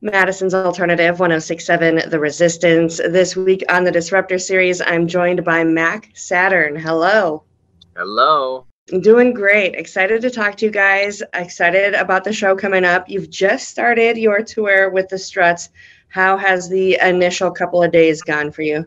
Madison's Alternative 1067 The Resistance. This week on the Disruptor series, I'm joined by Mac Saturn. Hello. Hello. Doing great. Excited to talk to you guys. Excited about the show coming up. You've just started your tour with the Struts. How has the initial couple of days gone for you?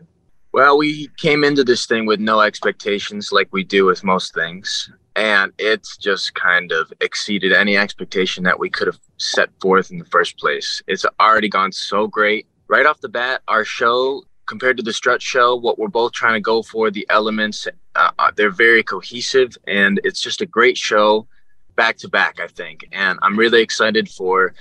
Well, we came into this thing with no expectations like we do with most things and it's just kind of exceeded any expectation that we could have set forth in the first place. It's already gone so great. Right off the bat, our show compared to the strut show, what we're both trying to go for, the elements, uh, uh they're very cohesive, and it's just a great show back to back, I think. And I'm really excited for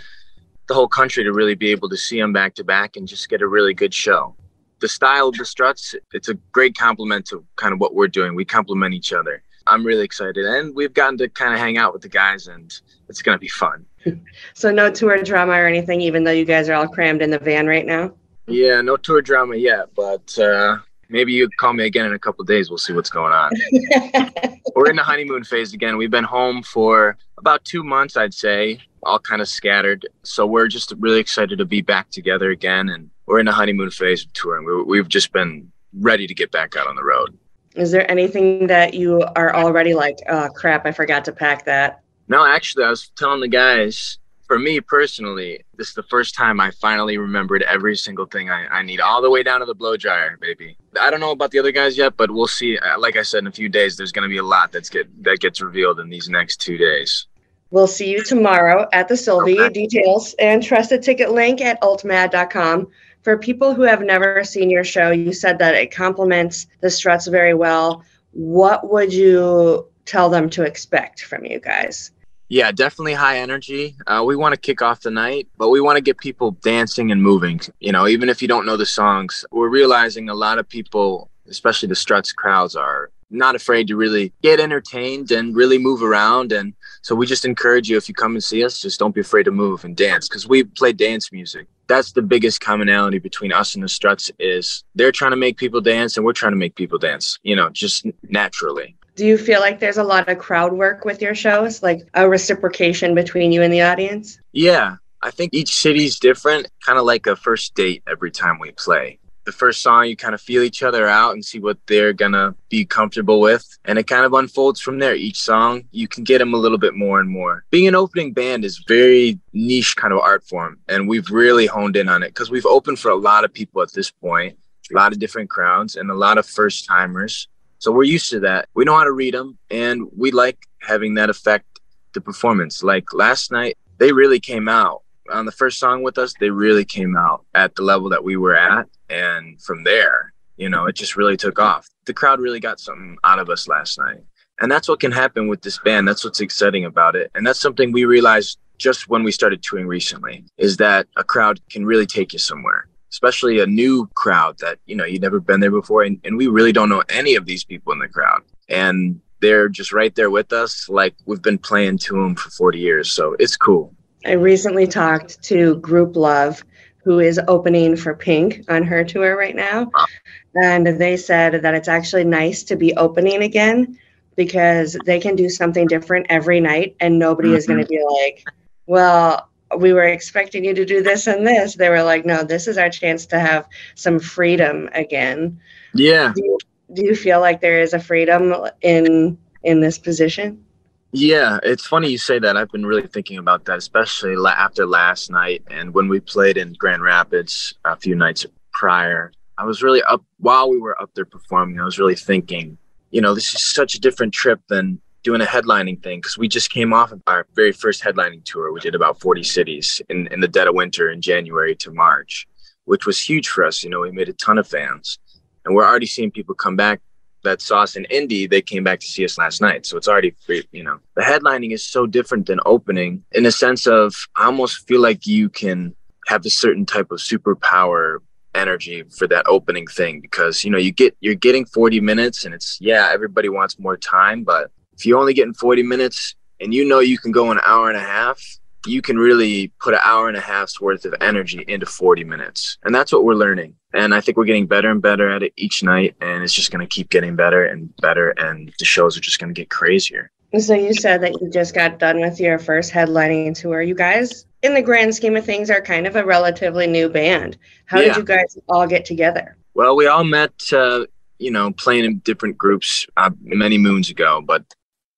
the whole country to really be able to see them back to back and just get a really good show. The style of the struts, it's a great compliment to kind of what we're doing. We complement each other I'm really excited, and we've gotten to kind of hang out with the guys, and it's gonna be fun. so no tour drama or anything, even though you guys are all crammed in the van right now. Yeah, no tour drama yet, but uh, maybe you call me again in a couple days. We'll see what's going on. We're in the honeymoon phase again. We've been home for about two months, I'd say, all kind of scattered. So we're just really excited to be back together again, and we're in the honeymoon phase of touring. We, we've just been ready to get back out on the road. Is there anything that you are already like, oh crap, I forgot to pack that? No, actually, I was telling the guys, for me personally, this is the first time I finally remembered every single thing I, I need, all the way down to the blow dryer, baby. I don't know about the other guys yet, but we'll see. Uh, like I said, in a few days, there's going to be a lot that's get that gets revealed in these next two days. We'll see you tomorrow at the Sylvee. Okay. Details and trusted ticket link at ultmad.com for people who have never seen your show, you said that it complements the struts very well. What would you tell them to expect from you guys? Yeah, definitely high energy. Uh, we want to kick off the night, but we want to get people dancing and moving. You know, even if you don't know the songs, we're realizing a lot of people, especially the struts crowds, are not afraid to really get entertained and really move around. And so we just encourage you if you come and see us, just don't be afraid to move and dance because we play dance music. That's the biggest commonality between us and the Struts is they're trying to make people dance and we're trying to make people dance, you know, just naturally. Do you feel like there's a lot of crowd work with your shows, like a reciprocation between you and the audience? Yeah, I think each city's different, kind of like a first date every time we play the first song you kind of feel each other out and see what they're gonna be comfortable with and it kind of unfolds from there. Each song you can get them a little bit more and more. Being an opening band is very niche kind of art form and we've really honed in on it because we've opened for a lot of people at this point a lot of different crowds and a lot of first timers so we're used to that. We know how to read them and we like having that affect the performance. Like last night they really came out on the first song with us, they really came out at the level that we were at. And from there, you know, it just really took off. The crowd really got something out of us last night. And that's what can happen with this band. That's what's exciting about it. And that's something we realized just when we started touring recently is that a crowd can really take you somewhere, especially a new crowd that, you know, you've never been there before. And, and we really don't know any of these people in the crowd. And they're just right there with us like we've been playing to them for 40 years. So it's cool. I recently talked to Grouplove, who is opening for Pink on her tour right now. And they said that it's actually nice to be opening again because they can do something different every night and nobody mm-hmm. is going to be like, well, we were expecting you to do this and this. They were like, no, this is our chance to have some freedom again. Yeah. Do you, do you feel like there is a freedom in in this position? Yeah, it's funny you say that. I've been really thinking about that, especially after last night and when we played in Grand Rapids a few nights prior. I was really up while we were up there performing. I was really thinking, you know, this is such a different trip than doing a headlining thing because we just came off of our very first headlining tour. We did about 40 cities in, in the dead of winter in January to March, which was huge for us. You know, we made a ton of fans and we're already seeing people come back that us in Indy, they came back to see us last night. So it's already, you know, the headlining is so different than opening in a sense of I almost feel like you can have a certain type of superpower energy for that opening thing because you know you get you're getting 40 minutes and it's yeah everybody wants more time but if you only getting 40 minutes and you know you can go an hour and a half you can really put an hour and a half's worth of energy into 40 minutes. And that's what we're learning. And I think we're getting better and better at it each night. And it's just going to keep getting better and better. And the shows are just going to get crazier. So you said that you just got done with your first headlining tour. You guys in the grand scheme of things, are kind of a relatively new band. How yeah. did you guys all get together? Well, we all met, uh, you know, playing in different groups uh, many moons ago, but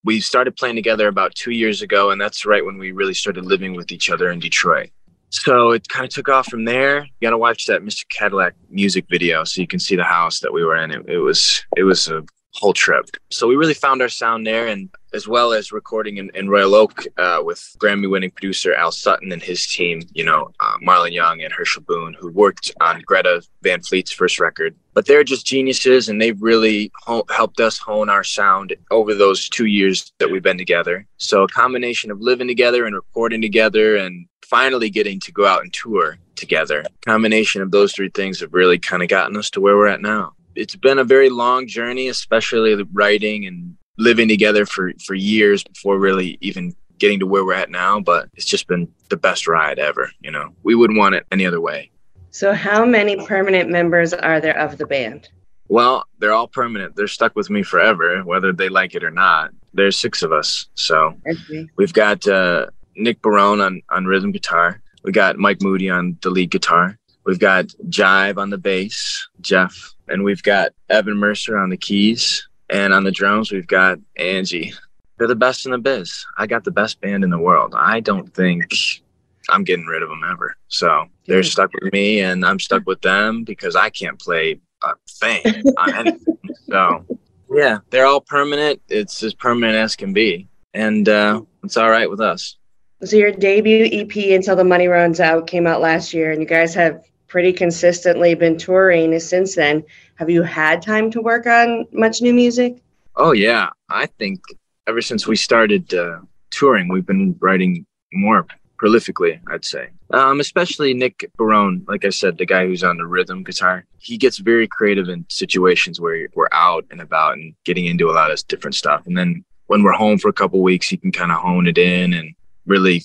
we started playing together about two years ago, and that's right when we really started living with each other in Detroit. So it kind of took off from there. You got to watch that Mr. Cadillac music video so you can see the house that we were in. It, it was it was a whole trip. So we really found our sound there, and as well as recording in, in Royal Oak uh, with Grammy-winning producer Al Sutton and his team. You know, uh, Marlon Young and Herschel Boone, who worked on Greta Van Fleet's first record. But they're just geniuses, and they've really ho- helped us hone our sound over those two years that we've been together. So a combination of living together and recording together, and finally getting to go out and tour together. Combination of those three things have really kind of gotten us to where we're at now it's been a very long journey, especially writing and living together for for years before really even getting to where we're at now. But it's just been the best ride ever. You know, we wouldn't want it any other way. So, how many permanent members are there of the band? Well, they're all permanent. They're stuck with me forever, whether they like it or not. There's six of us. So okay. we've got uh, Nick Barone on, on rhythm guitar. We got Mike Moody on the lead guitar. We've got Jive on the bass, Jeff, and we've got Evan Mercer on the keys. And on the drums, we've got Angie. They're the best in the biz. I got the best band in the world. I don't think I'm getting rid of them ever. So they're stuck with me, and I'm stuck with them because I can't play a thing on anything. So yeah, they're all permanent. It's as permanent as can be, and uh, it's all right with us. So your debut EP "Until the Money Runs Out" came out last year, and you guys have pretty consistently been touring since then. Have you had time to work on much new music? Oh yeah, I think ever since we started uh, touring, we've been writing more prolifically. I'd say, um, especially Nick Barone, like I said, the guy who's on the rhythm guitar. He gets very creative in situations where we're out and about and getting into a lot of different stuff. And then when we're home for a couple weeks, he can kind of hone it in and really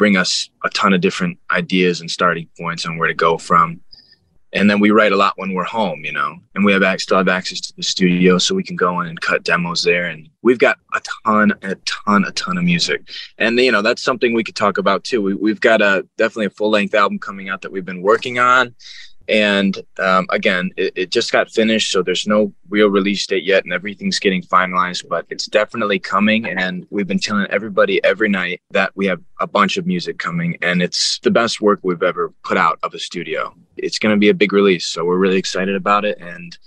bring us a ton of different ideas and starting points on where to go from. And then we write a lot when we're home, you know, and we have still have access to the studio so we can go in and cut demos there. And we've got a ton, a ton, a ton of music. And, you know, that's something we could talk about too. We, we've got a definitely a full length album coming out that we've been working on and um, again, it, it, just got finished, so there's no real release date yet, and everything's getting finalized. But it's definitely coming, and we've been telling everybody every night that we have a bunch of music coming, and it's the best work we've ever put out of a studio. It's going to be a big release, so we're really excited about it. And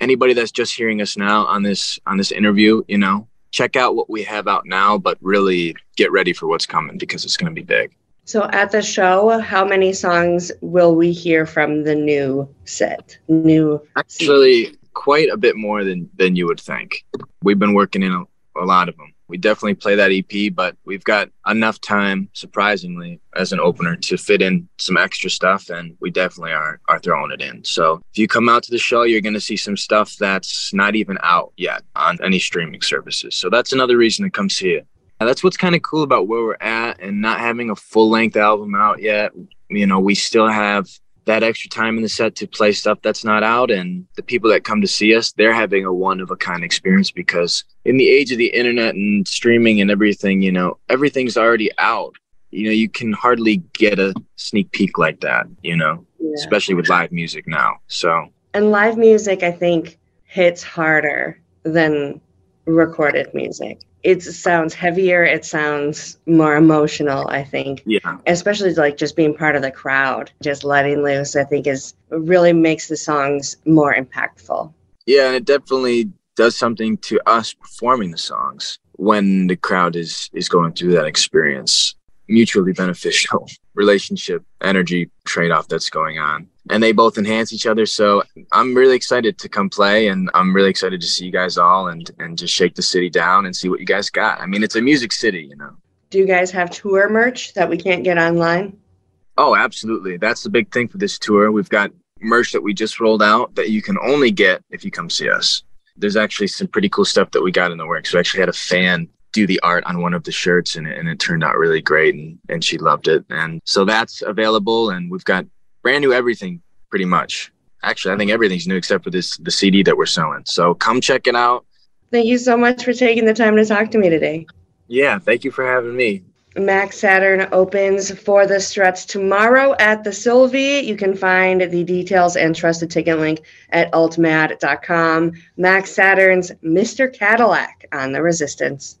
anybody that's just hearing us now on this on this interview, you know, check out what we have out now, but really get ready for what's coming because it's going to be big. So at the show, how many songs will we hear from the new set? New actually quite a bit more than than you would think. We've been working in a, a lot of them. We definitely play that EP, but we've got enough time, surprisingly, as an opener to fit in some extra stuff, and we definitely are are throwing it in. So if you come out to the show, you're going to see some stuff that's not even out yet on any streaming services. So that's another reason to come see it that's what's kind of cool about where we're at and not having a full length album out yet. You know, we still have that extra time in the set to play stuff that's not out. And the people that come to see us, they're having a one of a kind experience because in the age of the internet and streaming and everything, you know, everything's already out. You know, you can hardly get a sneak peek like that, you know, yeah. especially with live music now. So, and live music, I think, hits harder than recorded music. It sounds heavier it sounds more emotional i think. Yeah. Especially like just being part of the crowd just letting loose i think is really makes the songs more impactful. Yeah and it definitely does something to us performing the songs when the crowd is is going through that experience. Mutually beneficial relationship energy trade-off that's going on and they both enhance each other. So i'm really excited to come play and i'm really excited to see you guys all and and just shake the city down and see what you guys got. I mean it's a music city you know. Do you guys have tour merch that we can't get online? Oh absolutely. That's the big thing for this tour. We've got merch that we just rolled out that you can only get if you come see us. There's actually some pretty cool stuff that we got in the works. We actually had a fan do the art on one of the shirts and, and it turned out really great and, and she loved it. And so that's available and we've got brand new everything pretty much. Actually, I think everything's new except for this the CD that we're selling. So come check it out. Thank you so much for taking the time to talk to me today. Yeah, thank you for having me. Mac Saturn opens for the Struts tomorrow at the Sylvee. You can find the details and trusted ticket link at ultimat.com Mac Saturn's Mr. Cadillac on the Resistance.